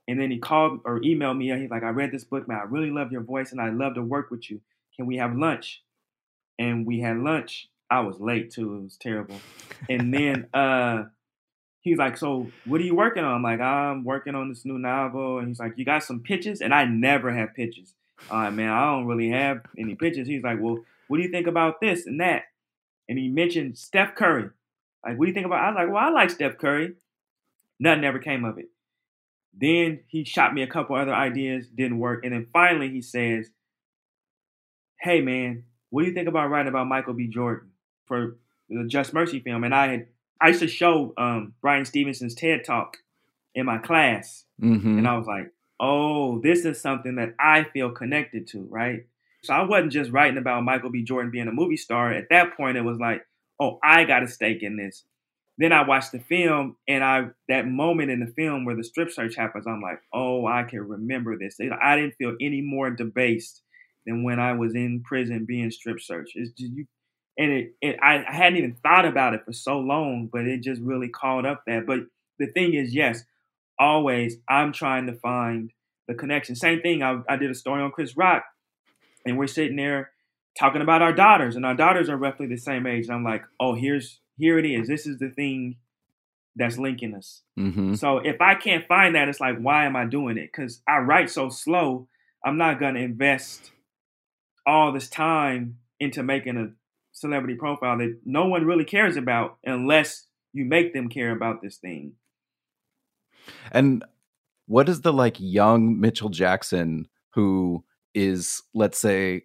and then he called or emailed me. He's like, I read this book, man. I really love your voice and I love to work with you. Can we have lunch? And we had lunch. I was late too. It was terrible. And then uh he's like, So what are you working on? I'm like, I'm working on this new novel. And he's like, You got some pitches? And I never have pitches. All right, man, I don't really have any pitches. He's like, Well, what do you think about this and that? And he mentioned Steph Curry. Like, what do you think about? I was like, well, I like Steph Curry. Nothing ever came of it. Then he shot me a couple other ideas, didn't work. And then finally he says, Hey man, what do you think about writing about Michael B. Jordan for the Just Mercy film? And I had I used to show um, Bryan Stevenson's TED talk in my class. Mm-hmm. And I was like, oh, this is something that I feel connected to, right? So I wasn't just writing about Michael B. Jordan being a movie star. At that point, it was like, oh, I got a stake in this. Then I watched the film, and I that moment in the film where the strip search happens, I'm like, oh, I can remember this. I didn't feel any more debased than when I was in prison being strip searched. It's just, you, and it, it I, I hadn't even thought about it for so long, but it just really called up that. But the thing is, yes, always I'm trying to find the connection. Same thing. I, I did a story on Chris Rock, and we're sitting there talking about our daughters, and our daughters are roughly the same age. And I'm like, oh, here's here it is. This is the thing that's linking us. Mm-hmm. So if I can't find that, it's like, why am I doing it? Because I write so slow. I'm not gonna invest all this time into making a celebrity profile that no one really cares about unless you make them care about this thing. And what is the like young Mitchell Jackson who is, let's say,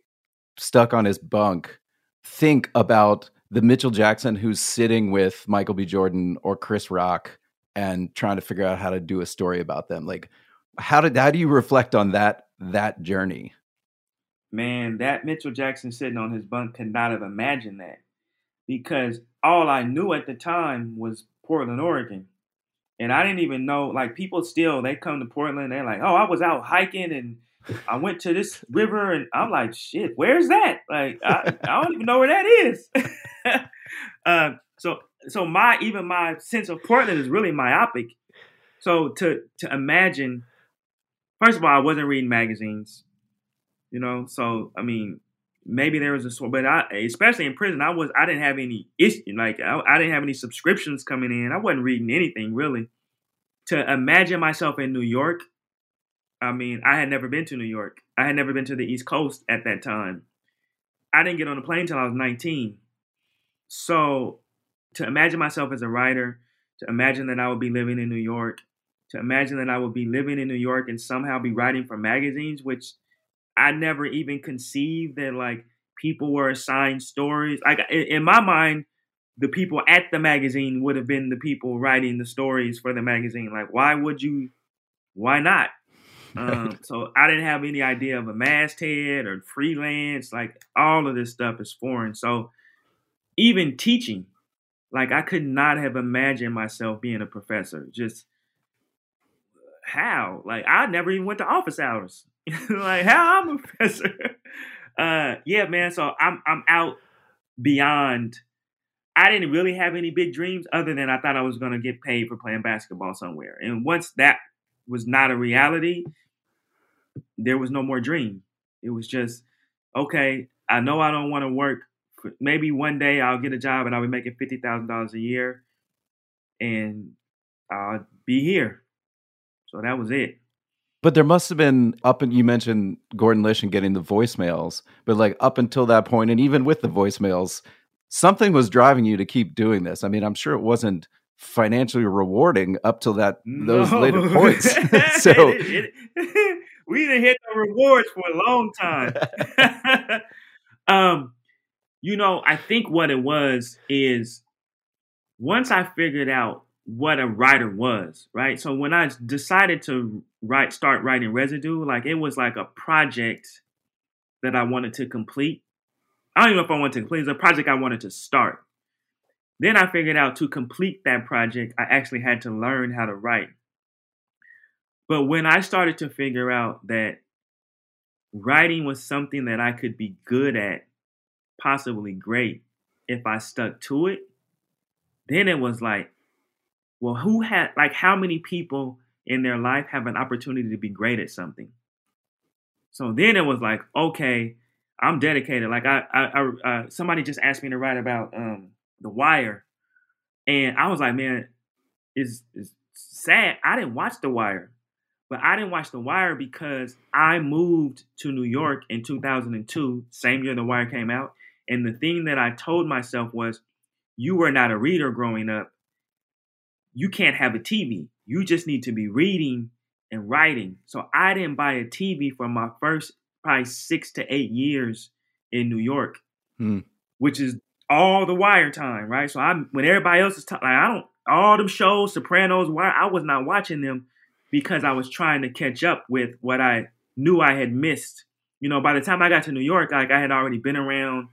stuck on his bunk think about the Mitchell Jackson who's sitting with Michael B. Jordan or Chris Rock and trying to figure out how to do a story about them? Like how did how do you reflect on that that journey? Man, that Mitchell Jackson sitting on his bunk could not have imagined that. Because all I knew at the time was Portland, Oregon. And I didn't even know, like, people still, they come to Portland, they're like, oh, I was out hiking and I went to this river, and I'm like, shit, where's that? Like, I, I don't even know where that is. uh, so, so my even my sense of Portland is really myopic. So to to imagine, first of all, I wasn't reading magazines, you know. So I mean, maybe there was a but I especially in prison I was I didn't have any issue like I, I, didn't have any subscriptions coming in. I wasn't reading anything really. To imagine myself in New York I mean I had never been to New York. I had never been to the East Coast at that time. I didn't get on a plane until I was 19 so to imagine myself as a writer to imagine that I would be living in New York to imagine that I would be living in New York and somehow be writing for magazines which I never even conceived that like people were assigned stories. Like in my mind, the people at the magazine would have been the people writing the stories for the magazine. Like, why would you? Why not? Um, so I didn't have any idea of a masthead or freelance. Like all of this stuff is foreign. So even teaching, like I could not have imagined myself being a professor. Just how? Like I never even went to office hours. like how I'm a professor. Uh, yeah, man. So I'm I'm out beyond. I didn't really have any big dreams other than I thought I was gonna get paid for playing basketball somewhere. And once that was not a reality, there was no more dream. It was just okay. I know I don't want to work. Maybe one day I'll get a job and I'll be making fifty thousand dollars a year, and I'll be here. So that was it. But there must have been up and you mentioned Gordon Lish and getting the voicemails, but like up until that point, and even with the voicemails, something was driving you to keep doing this. I mean, I'm sure it wasn't financially rewarding up till that those No. later points. so It- it- we didn't hit the rewards for a long time. um, you know, I think what it was is once I figured out what a writer was, right? So when I decided to write, start writing residue, like it was like a project that I wanted to complete. I don't even know if I wanted to complete. It was a project I wanted to start. Then I figured out to complete that project, I actually had to learn how to write. But when I started to figure out that writing was something that I could be good at, possibly great, if I stuck to it, then it was like, well, who had, like, how many people in their life have an opportunity to be great at something? So then it was like, okay, I'm dedicated. Like, I, I, I uh, somebody just asked me to write about um, The Wire. And I was like, man, it's, it's sad. I didn't watch The Wire. But I didn't watch The Wire because I moved to New York in 2002, same year The Wire came out. And the thing that I told myself was, you were not a reader growing up. You can't have a TV. You just need to be reading and writing. So I didn't buy a TV for my first probably six to eight years in New York, Hmm. which is all the wire time, right? So I'm when everybody else is talking, like, I don't, all them shows, Sopranos, why I was not watching them because I was trying to catch up with what I knew I had missed. You know, by the time I got to New York, like I had already been around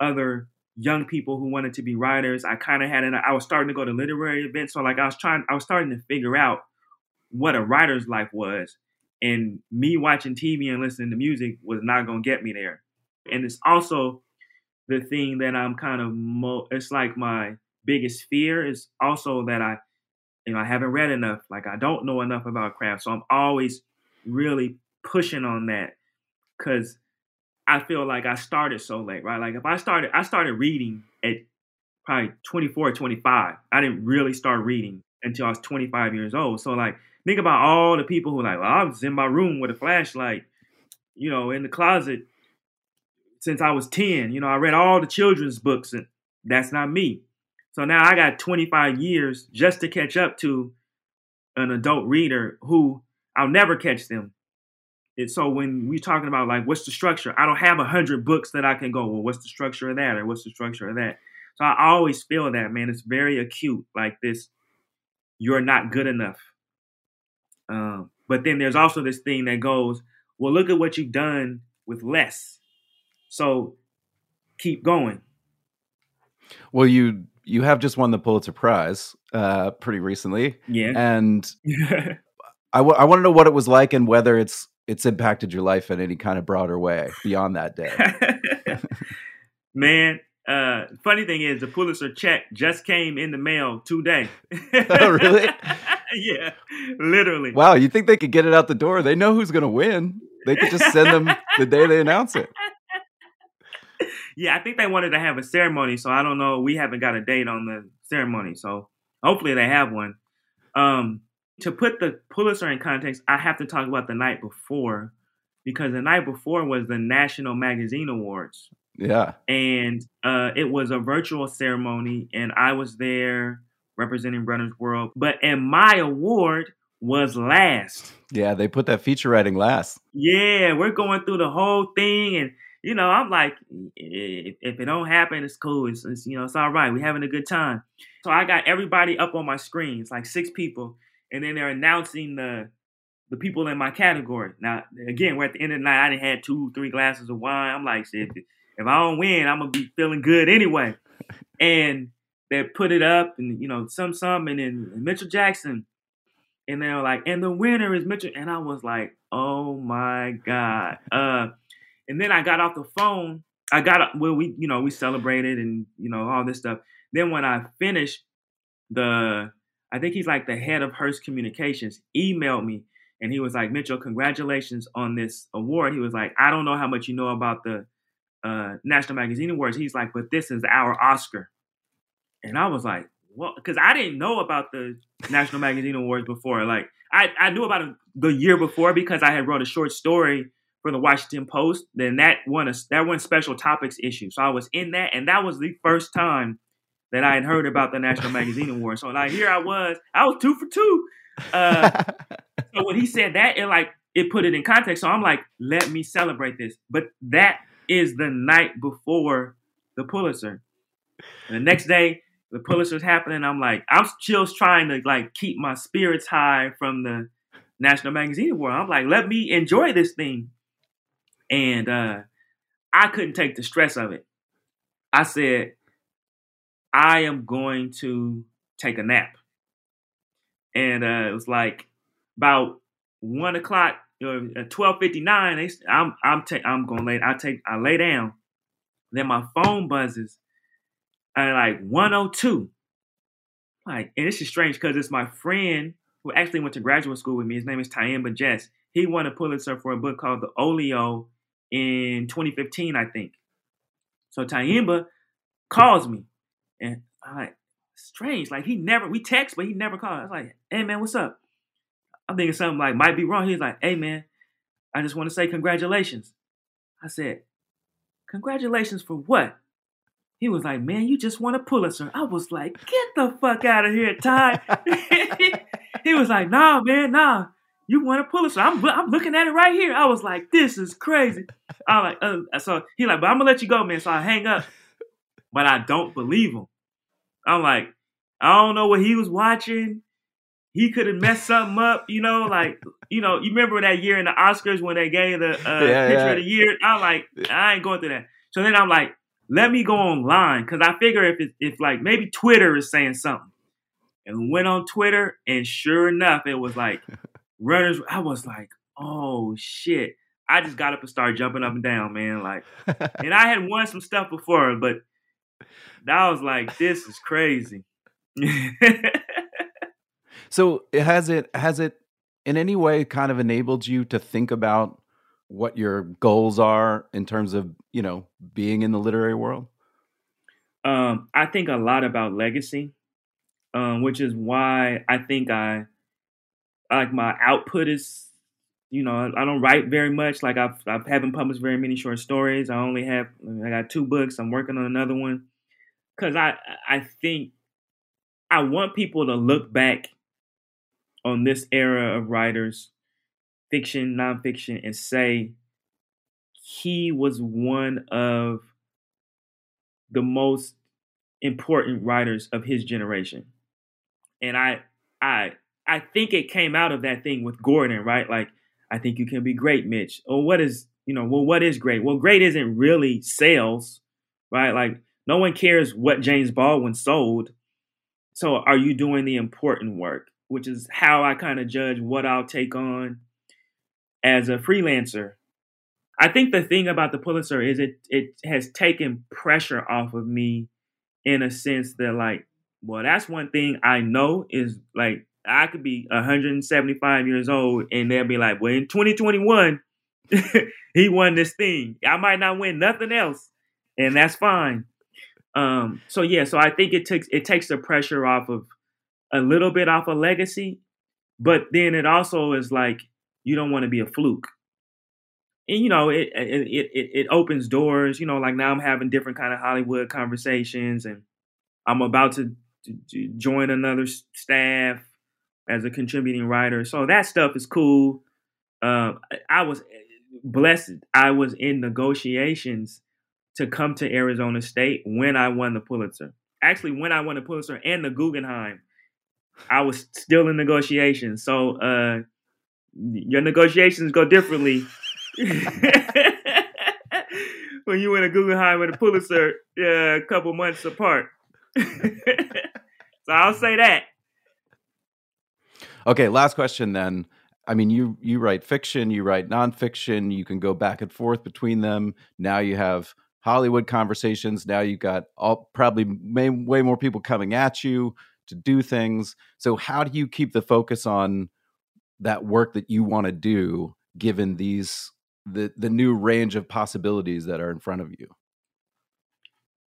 other young people who wanted to be writers. I kind of had an I was starting to go to literary events, so like I was trying I was starting to figure out what a writer's life was. And me watching TV and listening to music was not going to get me there. And it's also the thing that I'm kind of mo- it's like my biggest fear is also that I you know I haven't read enough like I don't know enough about craft so I'm always really pushing on that cuz I feel like I started so late right? Like if I started I started reading at probably 24 25 I didn't really start reading until I was 25 years old. So like think about all the people who like well, I was in my room with a flashlight you know in the closet since I was 10 you know I read all the children's books and that's not me. So now I got 25 years just to catch up to an adult reader who I'll never catch them. And so when we're talking about like what's the structure, I don't have a hundred books that I can go, well, what's the structure of that or what's the structure of that? So I always feel that, man, it's very acute, like this, you're not good enough. Um, but then there's also this thing that goes, well, look at what you've done with less. So keep going. Well, you you have just won the Pulitzer Prize uh, pretty recently. Yeah. And I, w- I want to know what it was like and whether it's it's impacted your life in any kind of broader way beyond that day. Man, uh, funny thing is the Pulitzer check just came in the mail today. oh, really? yeah, literally. Wow, you think they could get it out the door? They know who's going to win. They could just send them the day they announce it yeah, I think they wanted to have a ceremony, so I don't know. We haven't got a date on the ceremony, so hopefully they have one. Um, to put the Pulitzer in context, I have to talk about the night before because the night before was the National Magazine Awards. Yeah. And uh, it was a virtual ceremony, and I was there representing Runner's World. But and my award was last. Yeah, they put that feature writing last. Yeah, we're going through the whole thing, and you know, I'm like, if, if it don't happen, it's cool. It's, it's, you know, it's all right. We're having a good time. So I got everybody up on my screen. It's like six people, and then they're announcing the the people in my category. Now, again, we're at the end of the night. I didn't had two, three glasses of wine. I'm like, shit, if I don't win, I'm gonna be feeling good anyway. and they put it up, and you know, some, some, and then Mitchell Jackson, and they were like, and the winner is Mitchell, and I was like, oh my god. Uh, and then I got off the phone. I got well, we you know we celebrated and you know all this stuff. Then when I finished, the I think he's like the head of Hearst Communications emailed me and he was like, Mitchell, congratulations on this award. He was like, I don't know how much you know about the uh, National Magazine Awards. He's like, but this is our Oscar. And I was like, well, because I didn't know about the National Magazine Awards before. Like, I, I knew about it the year before because I had wrote a short story for the Washington Post. Then that won a that one special topics issue. So I was in that, and that was the first time that I had heard about the National Magazine Award. So like here I was, I was two for two. Uh, so when he said that, it like it put it in context. So I'm like, let me celebrate this. But that is the night before the Pulitzer. And the next day, the Pulitzer's happening. I'm like, I'm still trying to like keep my spirits high from the National Magazine Award. I'm like, let me enjoy this thing and uh, I couldn't take the stress of it. I said, I am going to take a nap. And uh, it was like about one o'clock, uh, twelve fifty nine. I'm I'm ta- I'm going to lay. I take I lay down. Then my phone buzzes at like one o two. Like, and this is strange because it's my friend who actually went to graduate school with me. His name is Tyehimba Jess. He won a Pulitzer for a book called The Olio in 2015, I think. So Tyehimba calls me, and I'm like, strange. Like he never, we text, but he never called. I was like, hey man, what's up? I'm thinking something like might be wrong. He's like, hey man, I just want to say congratulations. I said, congratulations for what? He was like, man, you just won a Pulitzer. I was like, get the fuck out of here, Ty. he was like, nah, man, nah you won a Pulitzer? So I'm, I'm looking at it right here. I was like, this is crazy. I like, uh, so he like, but I'm gonna let you go, man. So I hang up, but I don't believe him. I'm like, I don't know what he was watching. He could have messed something up, you know, like you know, you remember that year in the Oscars when they gave the uh, Yeah, picture yeah. of the year? I'm like, I ain't going through that. So then I'm like, let me go online because I figure if it, if like maybe Twitter is saying something, and went on Twitter, and sure enough, it was like runners. I was like, oh shit! I just got up and started jumping up and down, man. Like, and I had won some stuff before, but I was like, this is crazy. So has it has it in any way kind of enabled you to think about what your goals are in terms of you know being in the literary world? um, I think a lot about legacy, um, which is why I think I like my output is, you know, I don't write very much. Like I've I haven't published very many short stories. I only have I got two books. I'm working on another one because I I think I want people to look back on this era of writers, fiction, nonfiction, and say he was one of the most important writers of his generation. And I I I think it came out of that thing with Gordon, right? Like I think you can be great, Mitch. Or what is, you know, well what is great? Well, great isn't really sales, right? Like no one cares what James Baldwin sold. So are you doing the important work, which is how I kind of judge what I'll take on as a freelancer. I think the thing about the Pulitzer is it it has taken pressure off of me in a sense that like, well, that's one thing I know is like I could be 175 years old and they'll be like, well, in 2021, he won this thing. I might not win nothing else, and that's fine. Um, so yeah, so I think it takes it takes the pressure off of a little bit off of legacy, but then it also is like you don't want to be a fluke. And you know it, it it it opens doors you know like now i'm having different kind of hollywood conversations and i'm about to, join another staff as a contributing writer. So that stuff is cool. Um I- i was blessed. I was in negotiations to come to arizona state when i won the pulitzer actually when i won the pulitzer and the guggenheim i was still in negotiations so uh your negotiations go differently when you win a Guggenheim and a Pulitzer uh, a couple months apart. so I'll say that. Okay, last question then. I mean, you you write fiction, you write nonfiction. You can go back and forth between them. Now you have Hollywood conversations. Now you've got all probably may, way more people coming at you to do things. So how do you keep the focus on that work that you want to do, given these the the new range of possibilities that are in front of you?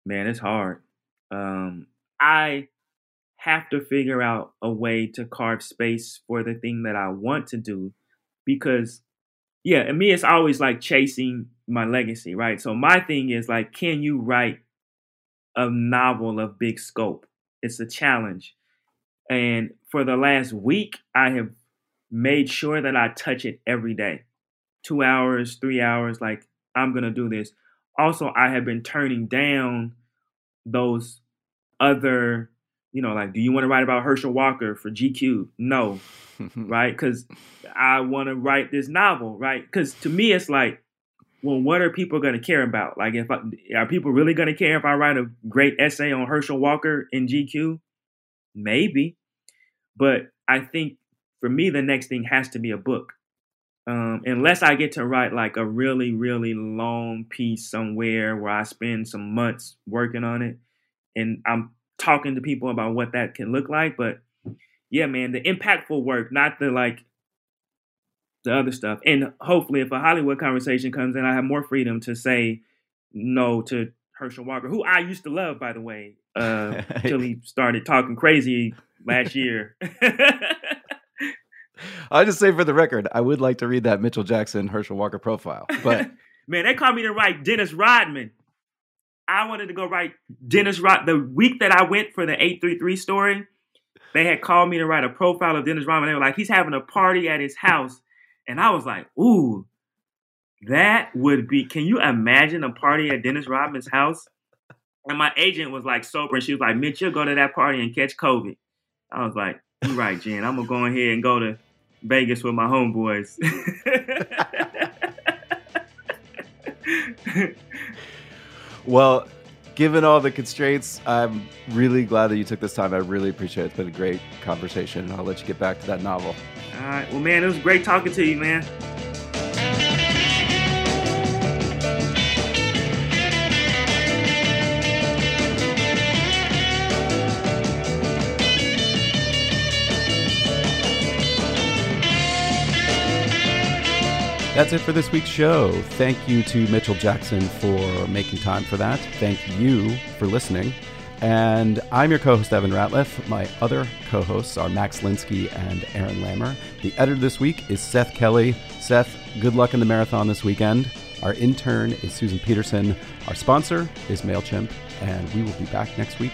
Man, it's hard. Um, I have to figure out a way to carve space for the thing that I want to do because yeah, and me it's always like chasing my legacy, right? So my thing is like can you write a novel of big scope? It's a challenge. And for the last week I have made sure that I touch it every day. 2 hours, 3 hours like I'm going to do this. Also, I have been turning down those other you know, like, do you want to write about Herschel Walker for GQ? No, right? Because I want to write this novel, right? Because to me, it's like, well, what are people going to care about? Like, if I, are people really going to care if I write a great essay on Herschel Walker in GQ? Maybe, but I think for me, the next thing has to be a book. Um, unless I get to write like a really, really long piece somewhere where I spend some months working on it, and I'm talking to people about what that can look like. But yeah, man, the impactful work, not the like the other stuff. And hopefully, if a Hollywood conversation comes in, I have more freedom to say no to Herschel Walker, who I used to love, by the way, uh, until he started talking crazy last year. I'll just say for the record, I would like to read that Mitchell Jackson Herschel Walker profile, but man, they called me to write Dennis Rodman. I wanted to go write Dennis Rod. The week that I went for the 833 story, they had called me to write a profile of Dennis Rodman. They were like, he's having a party at his house. And I was like, ooh, that would be, can you imagine a party at Dennis Rodman's house? And my agent was like sober, and she was like, "Mitch, you'll go to that party and catch COVID." I was like, "You're right, Jen. I'm gonna go ahead and go to Vegas with my homeboys." well, given all the constraints, I'm really glad that you took this time. I really appreciate it. It's been a great conversation. I'll let you get back to that novel. All right. Well, man, it was great talking to you, man. That's it for this week's show. Thank you to Mitchell Jackson for making time for that. Thank you for listening. And I'm your co host, Evan Ratliff. My other co hosts are Max Linsky and Aaron Lammer. The editor this week is Seth Kelly. Seth, good luck in the marathon this weekend. Our intern is Susan Peterson. Our sponsor is MailChimp. And we will be back next week.